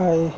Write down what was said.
嗨